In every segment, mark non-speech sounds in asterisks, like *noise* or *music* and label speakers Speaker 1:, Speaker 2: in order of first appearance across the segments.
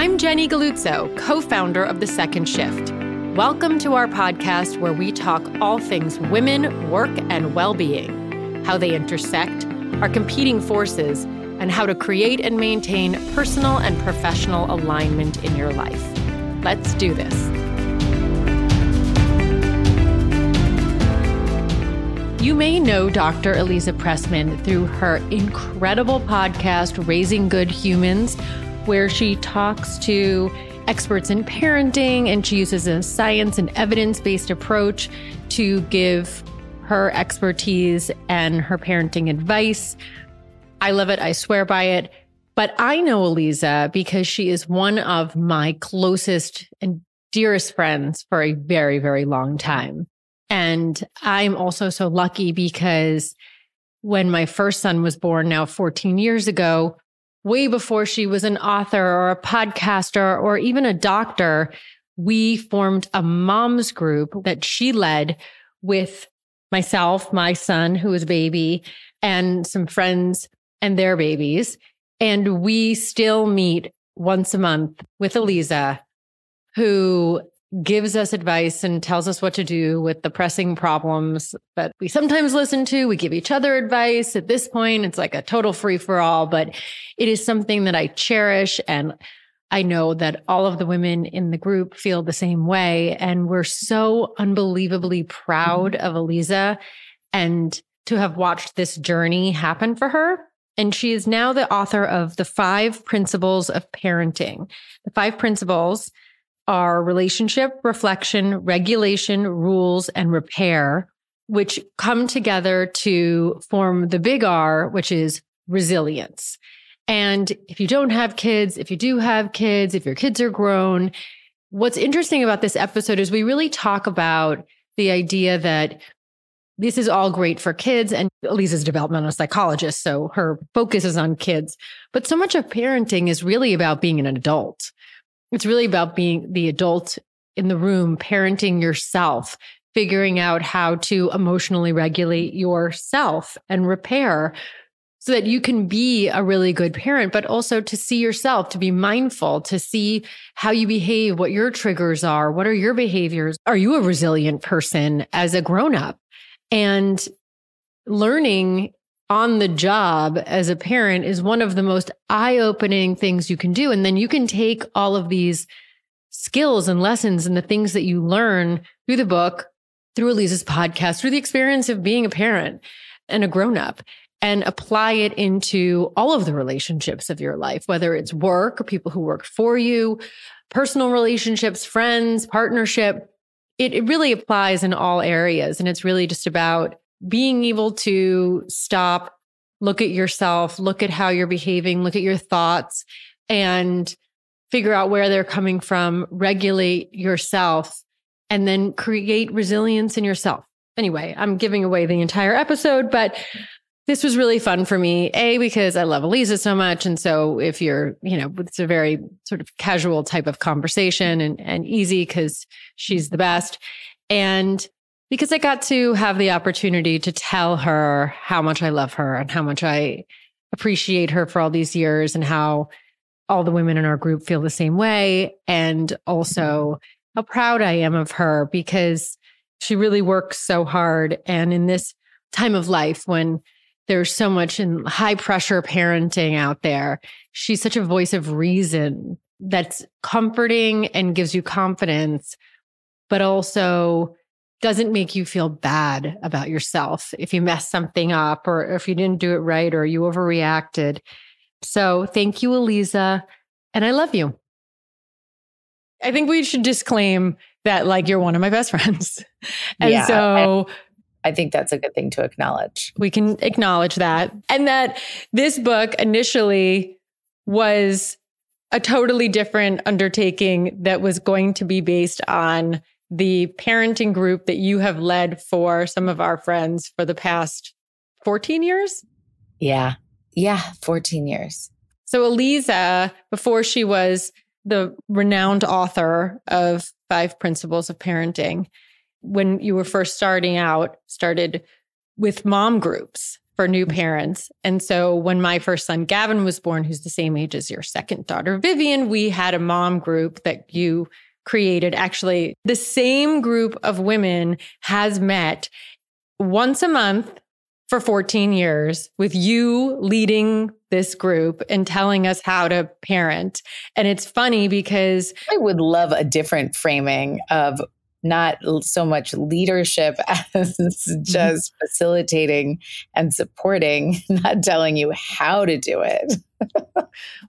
Speaker 1: I'm Jenny Galluzzo, co founder of The Second Shift. Welcome to our podcast where we talk all things women, work, and well being, how they intersect, our competing forces, and how to create and maintain personal and professional alignment in your life. Let's do this. You may know Dr. Aliza Pressman through her incredible podcast, Raising Good Humans, where she talks to experts in parenting and she uses a science and evidence based approach to give her expertise and her parenting advice. I love it. I swear by it. But I know Aliza because she is one of my closest and dearest friends for a very, very long time. And I'm also so lucky because when my first son was born now 14 years ago, way before she was an author or a podcaster or even a doctor, we formed a mom's group that she led with myself, my son, who was a baby, and some friends and their babies. And we still meet once a month with Aliza, who gives us advice and tells us what to do with the pressing problems that we sometimes listen to. We give each other advice. At this point, it's like a total free for all, but it is something that I cherish. And I know that all of the women in the group feel the same way. And we're so unbelievably proud of Aliza and to have watched this journey happen for her. And she is now the author of The Five Principles of Parenting. The five principles are relationship, reflection, regulation, rules, and repair, which come together to form the big R, which is resilience. And if you don't have kids, if you do have kids, if your kids are grown, what's interesting about this episode is we really talk about the idea that this is all great for kids. And Aliza's a developmental psychologist, so her focus is on kids. But so much of parenting is really about being an adult. It's really about being the adult in the room, parenting yourself, figuring out how to emotionally regulate yourself and repair so that you can be a really good parent, but also to see yourself, to be mindful, to see how you behave, what your triggers are, what are your behaviors. Are you a resilient person as a grown up? And learning on the job as a parent is one of the most eye opening things you can do. And then you can take all of these skills and lessons and the things that you learn through the book, through Aliza's podcast, through the experience of being a parent and a grown up and apply it into all of the relationships of your life, whether it's work, or people who work for you, personal relationships, friends, partnership. It, it really applies in all areas. And it's really just about being able to stop, look at yourself, look at how you're behaving, look at your thoughts, and figure out where they're coming from, regulate yourself, and then create resilience in yourself. Anyway, I'm giving away the entire episode, but this was really fun for me. A, because I love Aliza so much. And so if you're, you know, it's a very sort of casual type of conversation and, and easy because she's the best. And because I got to have the opportunity to tell her how much I love her and how much I appreciate her for all these years and how all the women in our group feel the same way. And also how proud I am of her because she really works so hard. And in this time of life when there's so much in high pressure parenting out there, she's such a voice of reason that's comforting and gives you confidence, but also doesn't make you feel bad about yourself if you mess something up or if you didn't do it right or you overreacted. So thank you, Aliza. And I love you. I think we should disclaim that like you're one of my best *laughs* friends. And yeah, so
Speaker 2: I, I think that's a good thing to acknowledge.
Speaker 1: We can acknowledge that. And that this book initially was a totally different undertaking that was going to be based on the parenting group that you have led for some of our friends for the past 14 years?
Speaker 2: Yeah. Yeah, 14 years.
Speaker 1: So, Aliza, before she was the renowned author of Five Principles of Parenting, when you were first starting out, started with mom groups for new mm-hmm. parents. And so when my first son, Gavin, was born, who's the same age as your second daughter, Vivian, we had a mom group that you created. Actually, the same group of women has met once a month for 14 years with you leading this group and telling us how to parent. And it's funny because
Speaker 2: I would love a different framing of not so much leadership *laughs* as mm-hmm. just facilitating and supporting, *laughs* not telling you how to do it.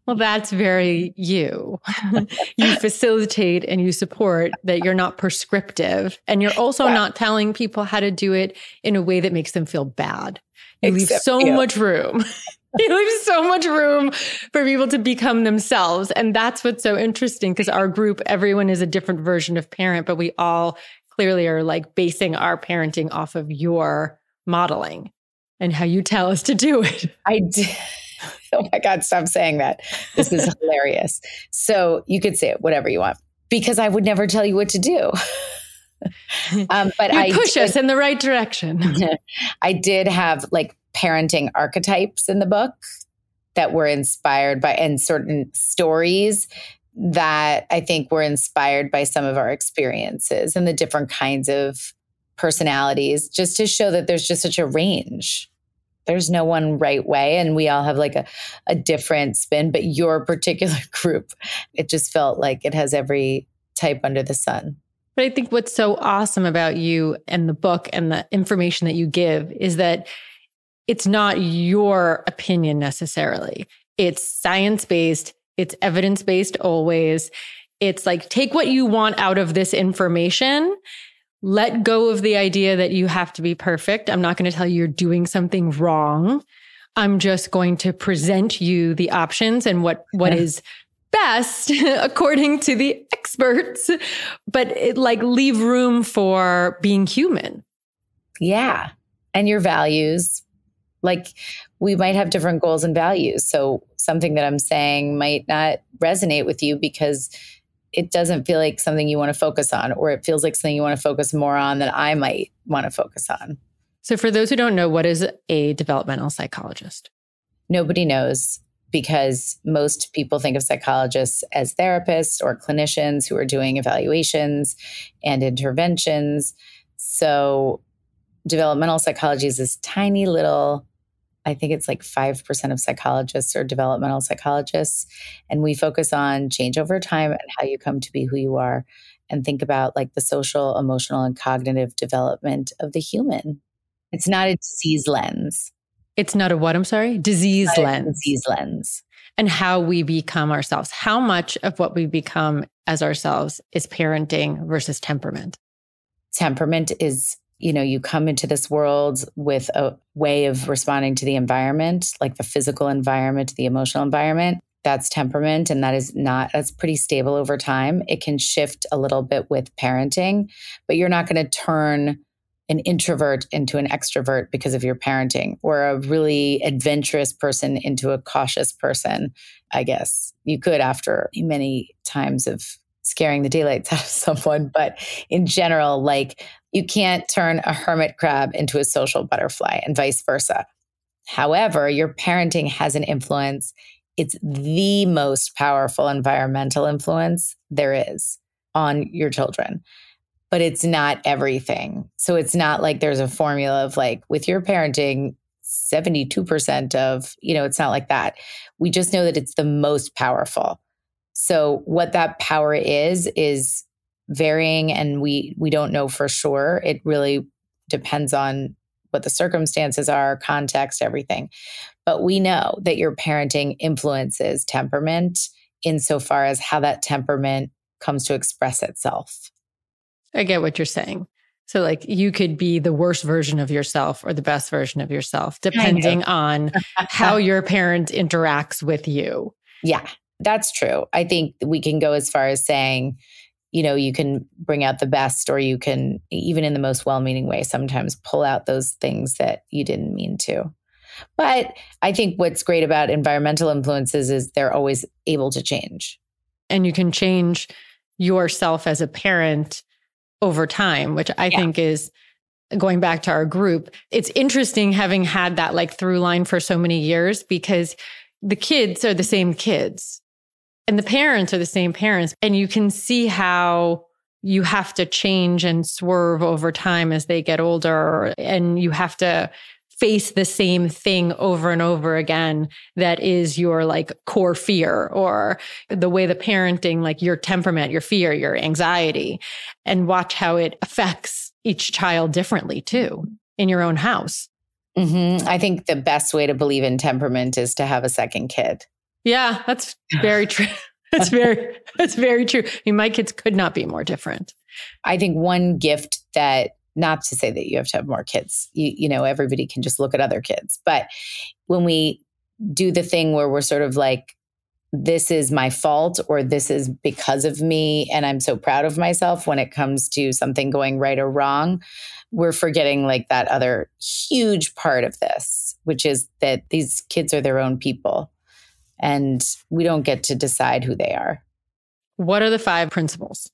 Speaker 1: well, that's very you. *laughs* you facilitate and you support that you're not prescriptive. And you're also yeah. not telling people how to do it in a way that makes them feel bad. You Except leave so you. much room. *laughs* you leave so much room for people to become themselves. And that's what's so interesting because our group, everyone is a different version of parent, but we all clearly are like basing our parenting off of your modeling and how you tell us to do it. *laughs*
Speaker 2: I did. *laughs* Oh my God, stop saying that. This is hilarious. So you could say it whatever you want because I would never tell you what to do.
Speaker 1: um, but you I push did, us in the right direction.
Speaker 2: I did have like parenting archetypes in the book that were inspired by and certain stories that I think were inspired by some of our experiences and the different kinds of personalities, just to show that there's just such a range. There's no one right way, and we all have like a, a different spin. But your particular *laughs* group, it just felt like it has every type under the sun.
Speaker 1: But I think what's so awesome about you and the book and the information that you give is that it's not your opinion necessarily. It's science based, it's evidence based always. It's like take what you want out of this information. Let go of the idea that you have to be perfect. I'm not going to tell you you're doing something wrong. I'm just going to present you the options and what what is best *laughs* according to the experts, but it, like leave room for being human.
Speaker 2: Yeah. And your values like we might have different goals and values. So something that I'm saying might not resonate with you because it doesn't feel like something you want to focus on, or it feels like something you want to focus more on that I might want to focus on.
Speaker 1: So, for those who don't know, what is a developmental psychologist?
Speaker 2: Nobody knows because most people think of psychologists as therapists or clinicians who are doing evaluations and interventions. So, developmental psychology is this tiny little I think it's like 5% of psychologists are developmental psychologists. And we focus on change over time and how you come to be who you are and think about like the social, emotional, and cognitive development of the human. It's not a disease lens.
Speaker 1: It's not a what? I'm sorry? Disease lens.
Speaker 2: Disease lens.
Speaker 1: And how we become ourselves. How much of what we become as ourselves is parenting versus temperament?
Speaker 2: Temperament is you know, you come into this world with a way of responding to the environment, like the physical environment, the emotional environment. That's temperament, and that is not, that's pretty stable over time. It can shift a little bit with parenting, but you're not going to turn an introvert into an extrovert because of your parenting, or a really adventurous person into a cautious person, I guess. You could after many times of scaring the daylights *laughs* out of someone, but in general, like you can't turn a hermit crab into a social butterfly and vice versa. However, your parenting has an influence. It's the most powerful environmental influence there is on your children, but it's not everything. So it's not like there's a formula of like with your parenting, 72% of, you know, it's not like that. We just know that it's the most powerful. So what that power is, is varying and we we don't know for sure. It really depends on what the circumstances are, context, everything. But we know that your parenting influences temperament insofar as how that temperament comes to express itself.
Speaker 1: I get what you're saying. So, like, you could be the worst version of yourself or the best version of yourself, depending on *laughs* how your parent interacts with you.
Speaker 2: Yeah, that's true. I think we can go as far as saying, you know, you can bring out the best, or you can, even in the most well meaning way, sometimes pull out those things that you didn't mean to. But I think what's great about environmental influences is they're always able to change.
Speaker 1: And you can change yourself as a parent over time, which I yeah. think is going back to our group, it's interesting having had that like through line for so many years because the kids are the same kids and the parents are the same parents. And you can see how you have to change and swerve over time as they get older. And you have to face the same thing over and over again that is your like core fear or the way the parenting like your temperament your fear your anxiety and watch how it affects each child differently too in your own house
Speaker 2: mm-hmm. i think the best way to believe in temperament is to have a second kid
Speaker 1: yeah that's very true *laughs* that's very that's very true I mean, my kids could not be more different
Speaker 2: i think one gift that not to say that you have to have more kids. You, you know, everybody can just look at other kids. But when we do the thing where we're sort of like, this is my fault or this is because of me and I'm so proud of myself when it comes to something going right or wrong, we're forgetting like that other huge part of this, which is that these kids are their own people and we don't get to decide who they are.
Speaker 1: What are the five principles?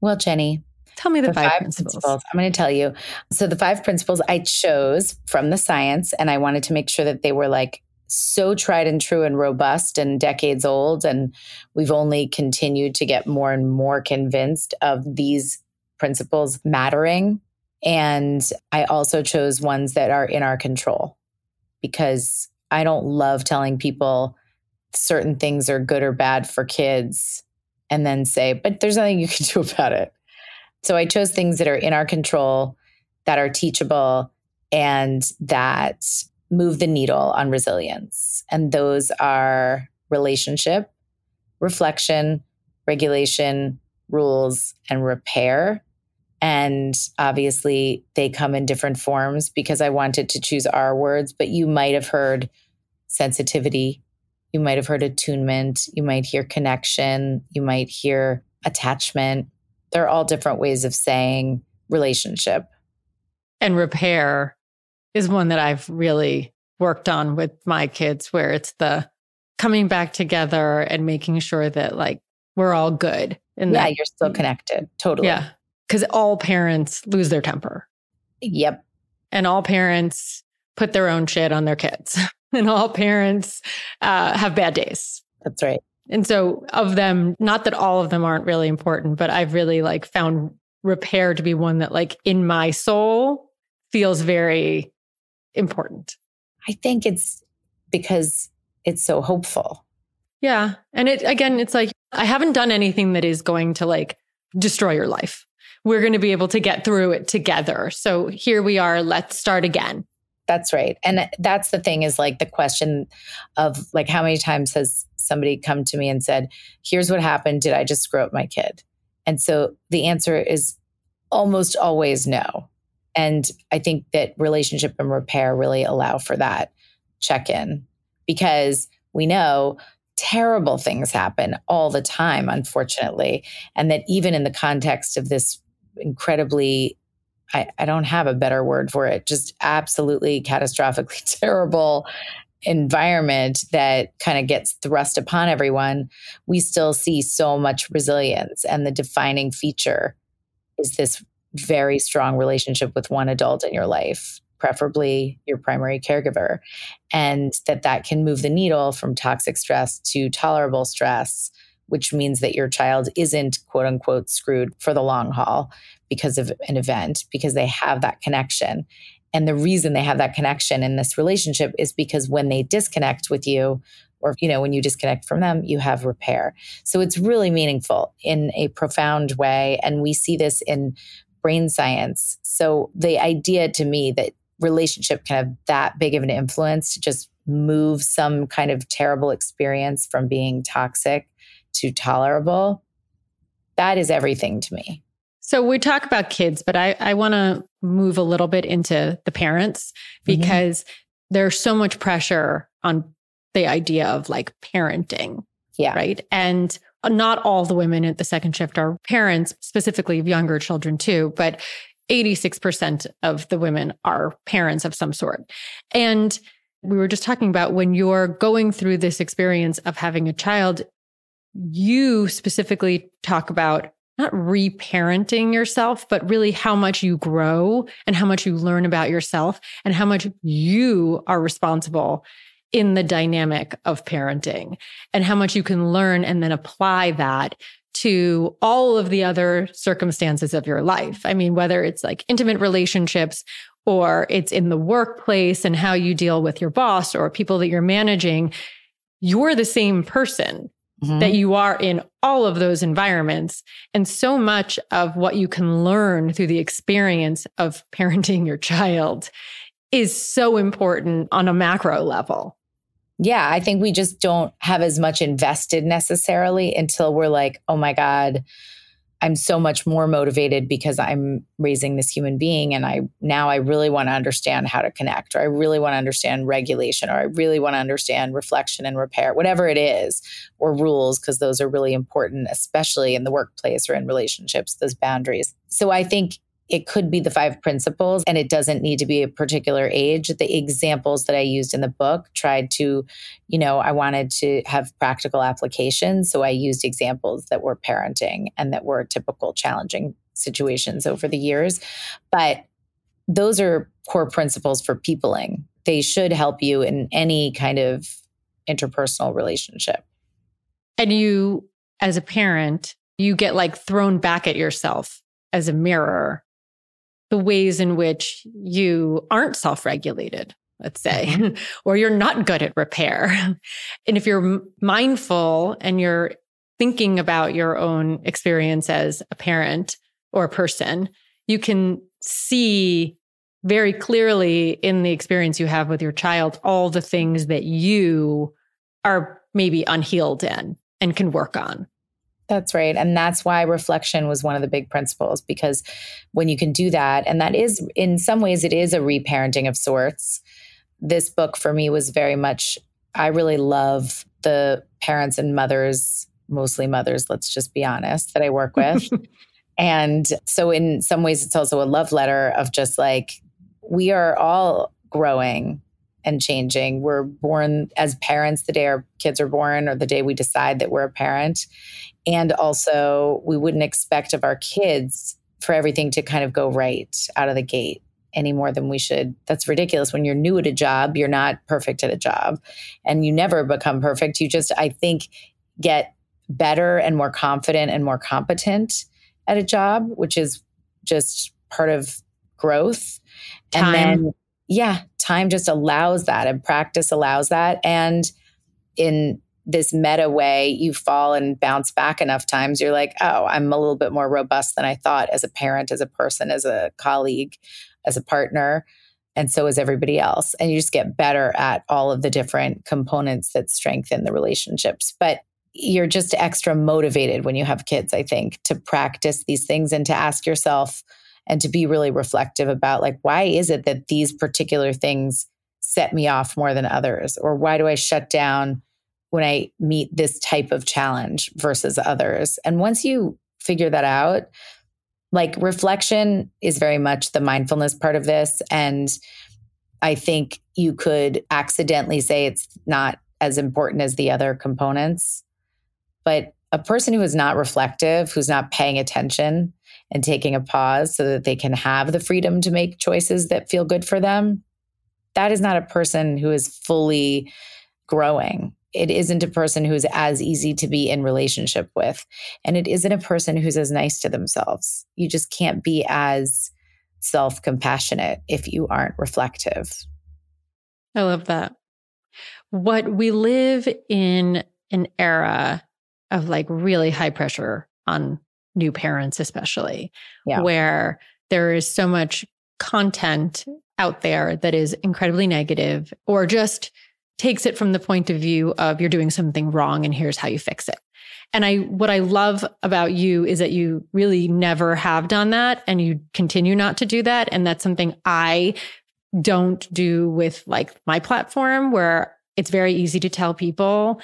Speaker 2: Well, Jenny,
Speaker 1: Tell me the, the five, five principles. principles.
Speaker 2: I'm going to tell you. So, the five principles I chose from the science, and I wanted to make sure that they were like so tried and true and robust and decades old. And we've only continued to get more and more convinced of these principles mattering. And I also chose ones that are in our control because I don't love telling people certain things are good or bad for kids and then say, but there's nothing you can do *laughs* about it. So I chose things that are in our control, that are teachable, and that move the needle on resilience. And those are relationship, reflection, regulation, rules, and repair. And obviously, they come in different forms because I wanted to choose our words, but you might have heard sensitivity. You might have heard attunement. You might hear connection. You might hear attachment they're all different ways of saying relationship.
Speaker 1: And repair is one that I've really worked on with my kids, where it's the coming back together and making sure that like we're all good.
Speaker 2: And yeah, that, you're still mm. connected. Totally.
Speaker 1: Yeah. Because all parents lose their temper.
Speaker 2: Yep.
Speaker 1: And all parents put their own shit on their kids. *laughs* *laughs* and all parents uh, have bad days.
Speaker 2: That's right.
Speaker 1: And so of them, not that all of them aren't really important, but I've really like found repair to be one that like in my soul feels very important.
Speaker 2: I think it's because it's so hopeful.
Speaker 1: Yeah. And it again, it's like I haven't done anything that is going to like destroy your life. We're going to be able to get through it together. So here we are. Let's start again.
Speaker 2: That's right. And that's the thing is like the question of like how many times has somebody come to me and said, "Here's what happened. Did I just screw up my kid?" And so the answer is almost always no. And I think that relationship and repair really allow for that check in because we know terrible things happen all the time, unfortunately. And that even in the context of this incredibly I, I don't have a better word for it, just absolutely catastrophically *laughs* terrible environment that kind of gets thrust upon everyone, we still see so much resilience. And the defining feature is this very strong relationship with one adult in your life preferably your primary caregiver and that that can move the needle from toxic stress to tolerable stress which means that your child isn't quote unquote screwed for the long haul because of an event because they have that connection. And the reason they have that connection in this relationship is because when they disconnect with you, or you know when you disconnect from them you have repair. So it's really meaningful in a profound way and we see this in brain science. So the idea to me that relationship can have that big of an influence to just move some kind of terrible experience from being toxic to tolerable that is everything to me
Speaker 1: so we talk about kids, but I, I want to move a little bit into the parents mm-hmm. because mm-hmm. there's so much pressure on the idea of like parenting.
Speaker 2: Yeah.
Speaker 1: Right. And not all the women at the second shift are parents, specifically of younger children too, but 86% of the women are parents of some sort. And we were just talking about when you're going through this experience of having a child, you specifically talk about not reparenting yourself, but really how much you grow and how much you learn about yourself and how much you are responsible in the dynamic of parenting and how much you can learn and then apply that to all of the other circumstances of your life. I mean, whether it's like intimate relationships or it's in the workplace and how you deal with your boss or people that you're managing, you're the same person mm-hmm. that you are in all of those environments. And so much of what you can learn through the experience of *laughs* parenting your child is so important on a macro level.
Speaker 2: Yeah, I think we just don't have as much invested necessarily until we're like, oh my God, I'm so much more motivated because I'm raising this human being and I now I really want to understand how to connect or I really want to understand regulation or I really want to understand reflection and repair whatever it is or rules because those are really important especially in the workplace or in relationships those boundaries. So I think it could be the five principles and it doesn't need to be a particular age. The examples that I used in the book tried to, you know, I wanted to have practical applications. So I used examples that were parenting and that were typical challenging situations over the years. But those are core principles for peopling. They should help you in any kind of interpersonal relationship.
Speaker 1: And you, as a parent, you get like thrown back at yourself as a mirror the ways in which you aren't self regulated, let's say, mm-hmm. *laughs* or you're not good at repair. And if you're mindful and you're thinking about your own experience as a parent or a person, you can see very clearly in the experience you have with your child all the things that you are maybe unhealed in and can work on.
Speaker 2: That's right. And that's why reflection was one of the big principles because when you can do that, and that is in some ways, it is a reparenting of sorts. This book for me was very much, I really love the parents and mothers, mostly mothers, let's just be honest, that I work with. *laughs* and so, in some ways, it's also a love letter of just like, we are all growing and changing. We're born as parents the day our kids are born or the day we decide that we're a parent. And also, we wouldn't expect of our kids for everything to kind of go right out of the gate any more than we should. That's ridiculous. When you're new at a job, you're not perfect at a job and you never become perfect. You just, I think, get better and more confident and more competent at a job, which is just part of growth.
Speaker 1: Time. And then,
Speaker 2: yeah, time just allows that and practice allows that. And in this meta way, you fall and bounce back enough times, you're like, oh, I'm a little bit more robust than I thought as a parent, as a person, as a colleague, as a partner. And so is everybody else. And you just get better at all of the different components that strengthen the relationships. But you're just extra motivated when you have kids, I think, to practice these things and to ask yourself and to be really reflective about, like, why is it that these particular things set me off more than others? Or why do I shut down? When I meet this type of challenge versus others. And once you figure that out, like reflection is very much the mindfulness part of this. And I think you could accidentally say it's not as important as the other components. But a person who is not reflective, who's not paying attention and taking a pause so that they can have the freedom to make choices that feel good for them, that is not a person who is fully growing it isn't a person who's as easy to be in relationship with and it isn't a person who's as nice to themselves. You just can't be as self-compassionate if you aren't reflective.
Speaker 1: I love that. What we live in an era of like really high pressure on new parents especially yeah. where there is so much content out there that is incredibly negative or just takes it from the point of view of you're doing something wrong and here's how you fix it. And I what I love about you is that you really never have done that and you continue not to do that and that's something I don't do with like my platform where it's very easy to tell people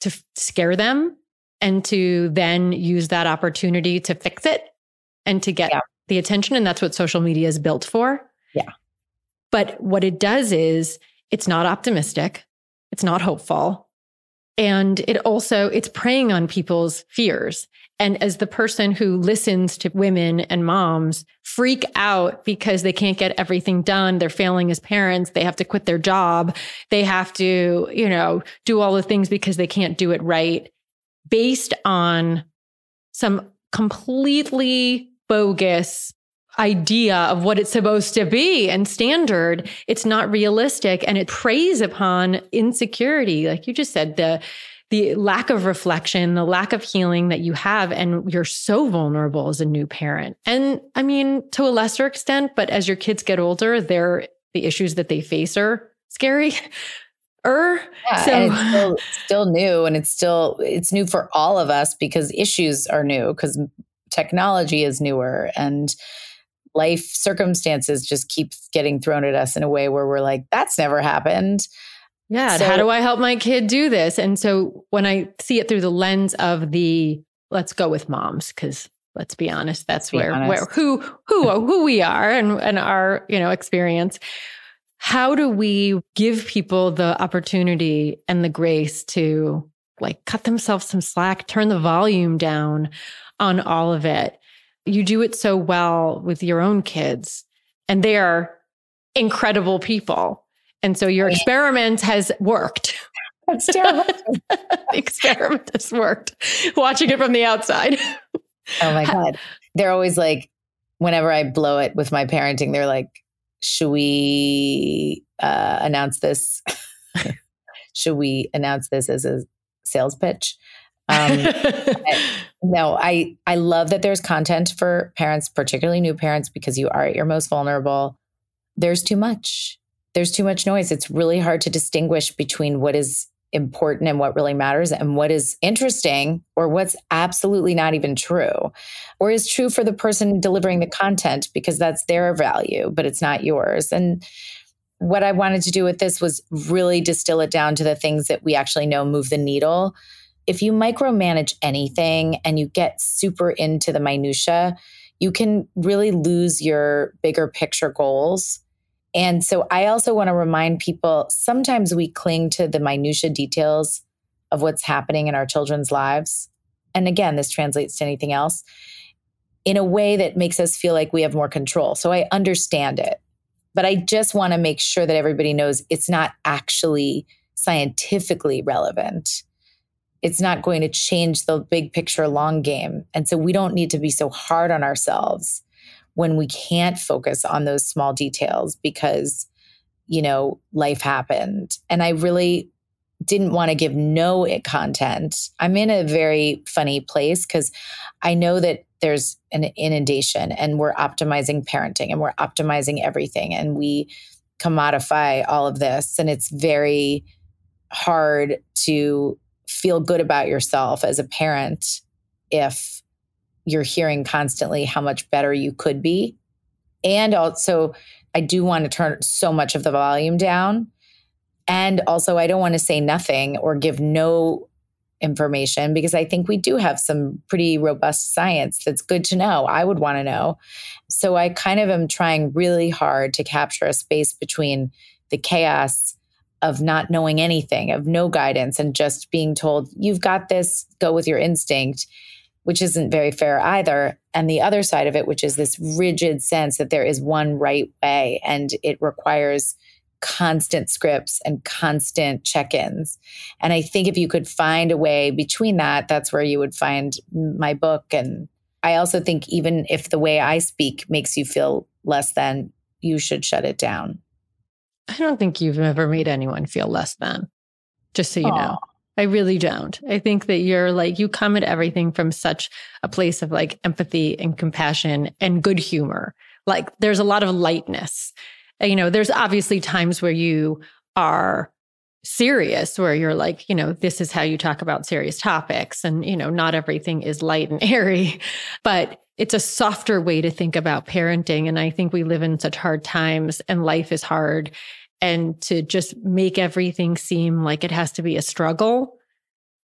Speaker 1: to scare them and to then use that opportunity to fix it and to get yeah. the attention and that's what social media is built for.
Speaker 2: Yeah.
Speaker 1: But what it does is it's not optimistic. It's not hopeful. And it also, it's preying on people's fears. And as the person who listens to women and moms freak out because they can't get everything done, they're failing as parents, they have to quit their job, they have to, you know, do all the things because they can't do it right based on some completely bogus idea of what it's supposed to be and standard it's not realistic and it preys upon insecurity like you just said the the lack of reflection, the lack of healing that you have, and you're so vulnerable as a new parent. And I mean, to a lesser extent, but as your kids get older, they're the issues that they face are scary. *laughs* Er,
Speaker 2: yeah, so it's still, still new and it's still it's new for all of us because issues are new because technology is newer and life circumstances just keep getting thrown at us in a way where we're like that's never happened
Speaker 1: yeah. So, how do I help my kid do this? And so when I see it through the lens of the let's go with moms, because let's be honest, that's where, honest. where who who uh, who we are and, and our, you know, experience. How do we give people the opportunity and the grace to like cut themselves some slack, turn the volume down on all of it? You do it so well with your own kids, and they are incredible people and so your experiment has worked.
Speaker 2: That's terrible. *laughs*
Speaker 1: the experiment has worked. Watching it from the outside.
Speaker 2: oh my God. They're always like, whenever I blow it with my parenting, they're like, should we uh, announce this? *laughs* should we announce this as a sales pitch? Um, *laughs* no, I I love that there's content for parents, particularly new parents, because you are at your most vulnerable. There's too much there's too much noise. It's really hard to distinguish between what is important and what really matters and what is interesting or what's absolutely not even true or is true for the person delivering the content because that's their value, but it's not yours. And what I wanted to do with this was really distill it down to the things that we actually know move the needle. If you micromanage anything and you get super into the minutia, you can really lose your bigger picture goals and so I also want to remind people sometimes we cling to the minutia details of what's happening in our children's lives. And again, this translates to anything else in a way that makes us feel like we have more control. So I understand it. But I just want to make sure that everybody knows it's not actually scientifically relevant. It's not going to change the big picture long game. And so we don't need to be so hard on ourselves when we can't focus on those small details because, you know, life happened. And I really didn't want to give no it content. I'm in a very funny place because I know that there's an inundation and we're optimizing parenting and we're optimizing everything and we commodify all of this. And it's very hard to feel good about yourself as a parent if you're hearing constantly how much better you could be. And also, I do want to turn so much of the volume down. And also, I don't want to say nothing or give no information because I think we do have some pretty robust science that's good to know. I would want to know. So I kind of am trying really hard to capture a space between the chaos of not knowing anything, of no guidance, and just being told, you've got this, go with your instinct which isn't very fair either. And the other side of it, which is this rigid sense that there is one right way and it requires constant scripts and constant check ins. And I think if you could find a way between that, that's where you would find my book. And I also think even if the way I speak makes you feel less than, you should shut it down.
Speaker 1: I don't think you've ever made anyone feel less than, just so you Aww. know. I really don't. I think that you're like, you come at everything from such a place of like empathy and compassion and good humor. Like there's a lot of lightness. You know, there's obviously times where you are serious, where you're like, you know, this is how you talk about serious topics. And, you know, not everything is light and *laughs* airy, but it's a softer way to think about parenting. And I think we live in such hard times and life is hard and to just make everything seem like it has to be a struggle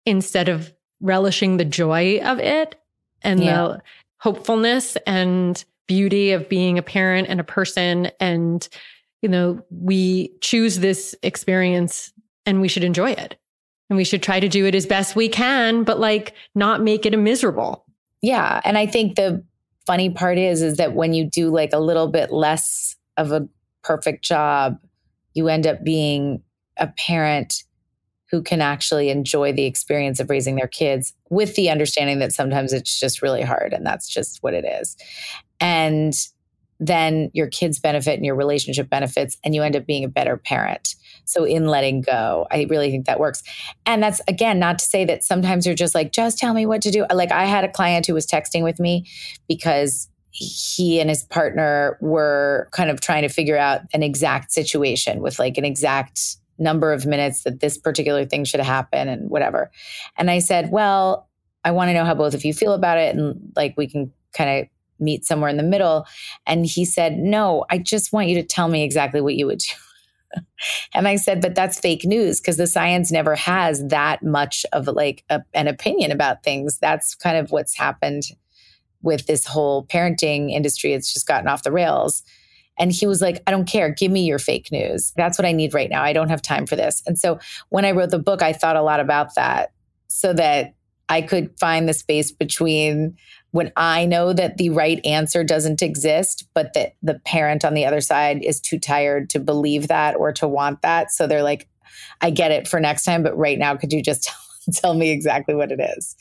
Speaker 1: instead of relishing the joy of it and yeah. the hopefulness and beauty of being a parent and a person and you know we choose this experience and we should enjoy it And we should try to do it as best we can, but like not make it a miserable.
Speaker 2: Yeah. And I think the funny part is, is that when you do like a little bit less of a perfect job, you end up being a parent who can actually enjoy the experience of raising their kids with the understanding that sometimes it's just really hard and that's just what it is. And then your kids benefit and your relationship benefits and you end up being a better parent. So in letting go, I really think that works. And that's again not to say that sometimes you're just like just tell me what to do. Like I had a client who was texting with me because he and his partner were kind of trying to figure out an exact situation with like an exact number of minutes that this particular thing should happen and whatever. And I said, Well, I want to know how both of you feel about it. And like we can kind of meet somewhere in the middle. And he said, No, I just want you to tell me exactly what you would do. *laughs* and I said, But that's fake news because the science never has that much of like a, an opinion about things. That's kind of what's happened with this whole parenting industry. It's just gotten off the rails. And he was like, I don't care. Give me your fake news. That's what I need right now. I don't have time for this. And so when I wrote the book, I thought a lot about that so that I could find the space between when I know that the right answer doesn't exist, but that the parent on the other side is too tired to believe that or to want that. So they're like, I get it for next time, but right now, could you just *laughs* tell me exactly what it is.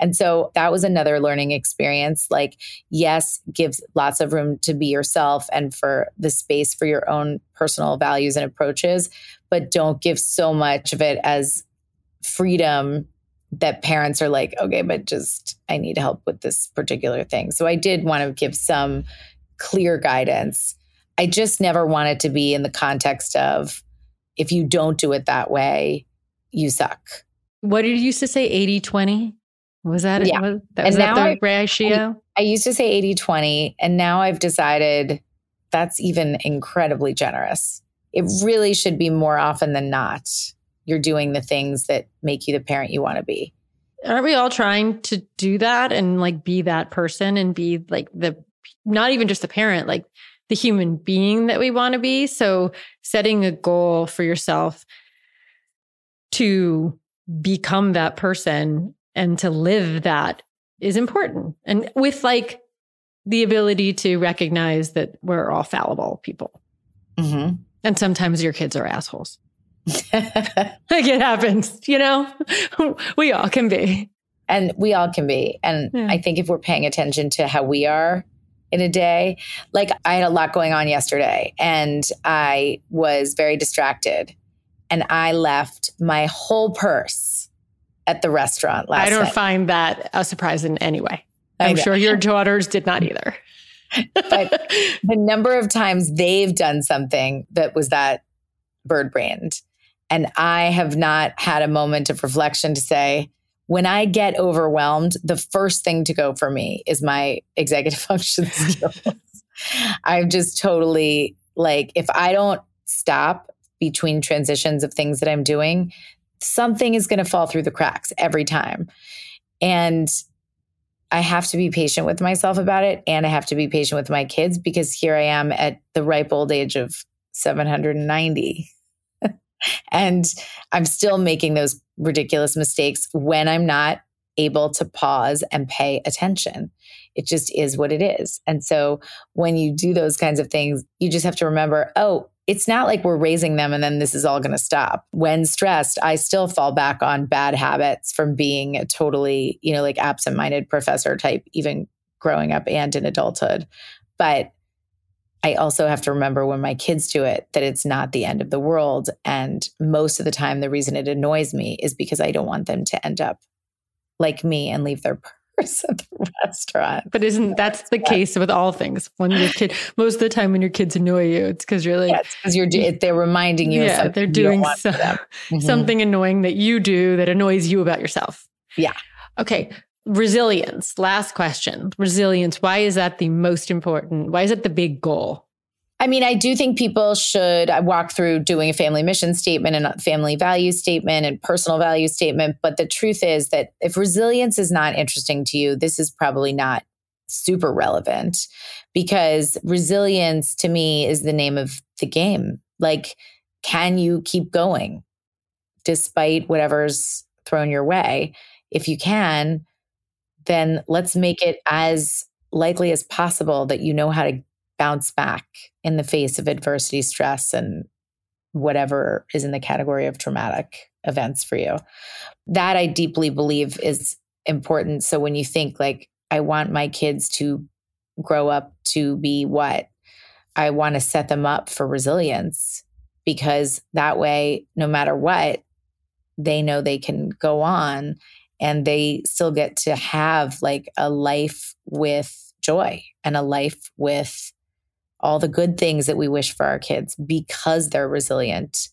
Speaker 2: And so that was another learning experience. Like, yes, gives lots of room to be yourself and for the space for your own personal values and approaches, but don't give so much of it as freedom that parents are like, okay, but just I need help with this particular thing. So I did want to give some clear guidance. I just never want it to be in the context of if you don't do it that way, you suck.
Speaker 1: What did you used to say? 80 20? Was that
Speaker 2: yeah.
Speaker 1: Was, that, was that the I, ratio?
Speaker 2: I, I used to say 80 20, and now I've decided that's even incredibly generous. It really should be more often than not. You're doing the things that make you the parent you want to be.
Speaker 1: Aren't we all trying to do that and like be that person and be like the, not even just the parent, like the human being that we want to be? So setting a goal for yourself to become that person and to live that is important. And with like the ability to recognize that we're all fallible people. Mm-hmm. And sometimes your kids are assholes. *laughs* like it happens, you know? *laughs* we all can be.
Speaker 2: And we all can be. And yeah. I think if we're paying attention to how we are in a day, like I had a lot going on yesterday and I was very distracted and I left my whole purse at the restaurant last night.
Speaker 1: I don't
Speaker 2: night.
Speaker 1: find that a surprise in any way. I'm sure your daughters did not either.
Speaker 2: but *laughs* the number of times they've done something that was that bird brained. And I have not had a moment of reflection to say, when I get overwhelmed, the first thing to go for me is my *laughs* executive function skills. I'm just totally like, if I don't stop between transitions of things that I'm doing, something is going to fall through the cracks every time. And I have to be patient with myself about it. And I have to be patient with my kids because here I am at the ripe old age of 790. And I'm still making those ridiculous mistakes when I'm not able to pause and pay attention. It just is what it is. And so when you do those kinds of things, you just have to remember, oh, it's not like we're raising them and then this is all going to stop. When stressed, I still fall back on bad habits from being a totally, you know, like absent minded professor type, even growing up and in adulthood. But I also have to remember when my kids do it that it's not the end of the world. And most of the time, the reason it annoys me is because I don't want them to end up like me and leave their *laughs* purse at the restaurant.
Speaker 1: But isn't that's the case with all things? When your kid, most of the time when your kids annoy you, it's because you're like,
Speaker 2: because yeah, you're they're reminding you. Yeah,
Speaker 1: they're doing so, *laughs* mm-hmm. something annoying that you do that annoys you about yourself.
Speaker 2: Yeah.
Speaker 1: Okay. Resilience. Last question. Resilience. Why is that the most important? Why is it the big goal?
Speaker 2: I mean, I do think people should uh, walk through doing a family mission statement and a family value statement and personal value statement. But the truth is that if resilience is not interesting to you, this is probably not super relevant because resilience to me is the name of the game. Like, can you keep going despite whatever's thrown your way. If you can, then let's make it as likely as possible that you know how to bounce back in the face of adversity, stress, and whatever is in the category of traumatic events for you. That I deeply believe is important. So when you think, like, I want my kids to grow up to be what? I want to set them up for resilience because that way, no matter what, they know they can go on and they still get to have like a life with joy and a life with all the good things that we wish for our kids because they're resilient.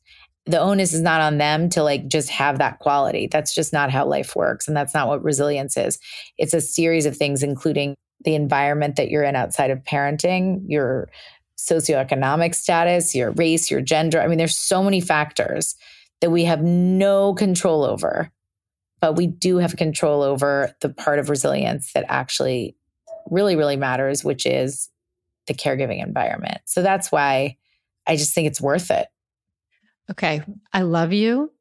Speaker 2: The onus is not on them to like just have that quality. That's just not how life works. And that's not what resilience is. It's a series of things, including the environment that you're in outside of parenting, your socioeconomic status, your race, your gender. I mean, there's so many factors that we have no control over but we do have control over the part of resilience that actually really, really matters, which is the caregiving environment. So that's why I just think it's worth it.
Speaker 1: Okay. I love you.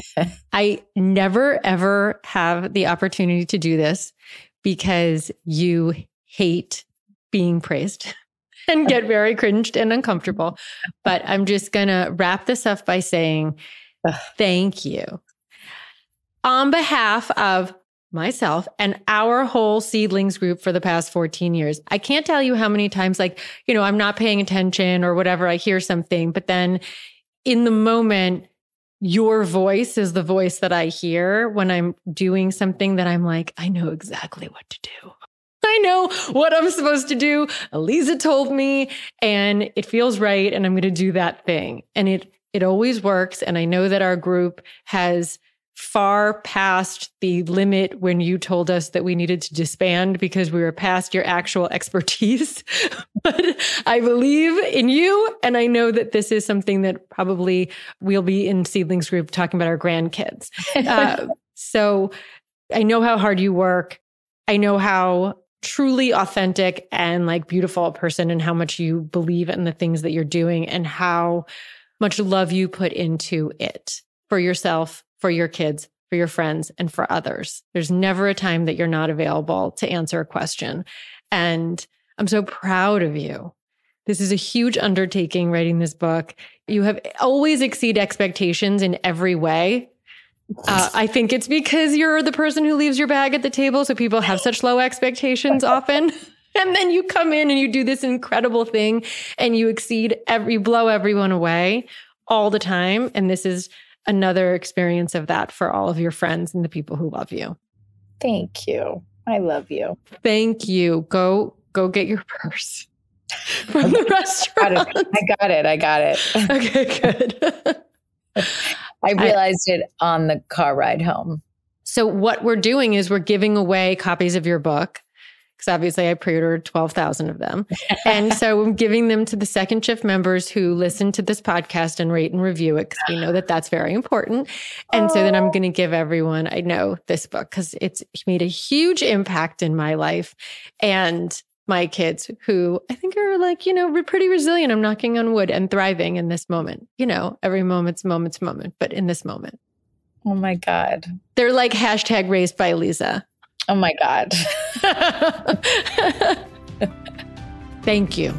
Speaker 1: *laughs* I never, ever have the opportunity to do this because you hate being praised *laughs* and get very cringed and uncomfortable. But I'm just going to wrap this up by saying thank you on behalf of myself and our whole seedlings group for the past 14 years. I can't tell you how many times, like, you know, I'm not paying attention or whatever, I hear something, but then in the moment, your voice is the voice that I hear when I'm doing something that I'm like, I know exactly what to do. I know what I'm supposed to do. Aliza told me, and it feels right, and I'm going to do that thing. And it it always works. And I know that our group has far past the limit when you told us that we needed to disband because we were past your actual expertise. *laughs* but I believe in you. And I know that this is something that probably we'll be in Seedlings Group talking about our grandkids. *laughs* Uh, so I know how hard you work. I know how truly authentic and like beautiful a person and how much you believe in the things that you're doing and how much love you put into it for yourself for your kids, for your friends, and for others. There's never a time that you're not available to answer a question. And I'm so proud of you. This is a huge undertaking writing this book. You have always exceed expectations in every way. Uh, I think it's because you're the person who leaves your bag at the table. So people have such low expectations *laughs* often. and then you come in and you do this incredible thing and you exceed every, you blow everyone away all the time. And this is another experience of that for all of your friends and the people who love you.
Speaker 2: Thank you. I love you.
Speaker 1: Thank you. Go go get your purse *laughs* from the *laughs* restaurant.
Speaker 2: I got it. I got it. *laughs*
Speaker 1: Okay, good.
Speaker 2: I realized I, it on the car ride home.
Speaker 1: So what we're doing is we're giving away copies of your book because obviously I pre-ordered 12,000 of them. *laughs* and so I'm giving them to the second shift members who listen to this podcast and rate and review it because we know that that's very important. And oh. so then I'm oh. going to give everyone I know this book because it's made a huge impact in my life and my kids who I think are like, you know, pretty resilient. I'm knocking on wood and thriving in this moment. You know, every moment's moment's moment, but in this moment.
Speaker 2: Oh my God.
Speaker 1: They're like hashtag raised by Aliza.
Speaker 2: Oh my God. *laughs* *laughs*
Speaker 1: Thank you.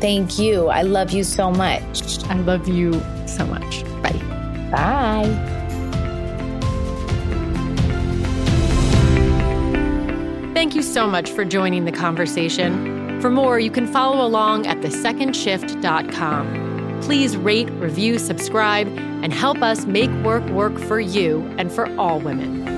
Speaker 2: Thank you. I love you so much.
Speaker 1: I love you so much. Bye.
Speaker 2: Bye.
Speaker 1: Thank you so much for joining the conversation. For more, you can follow along at thesecondshift.com. Please rate, review, subscribe, and help us make work work for you and for all women.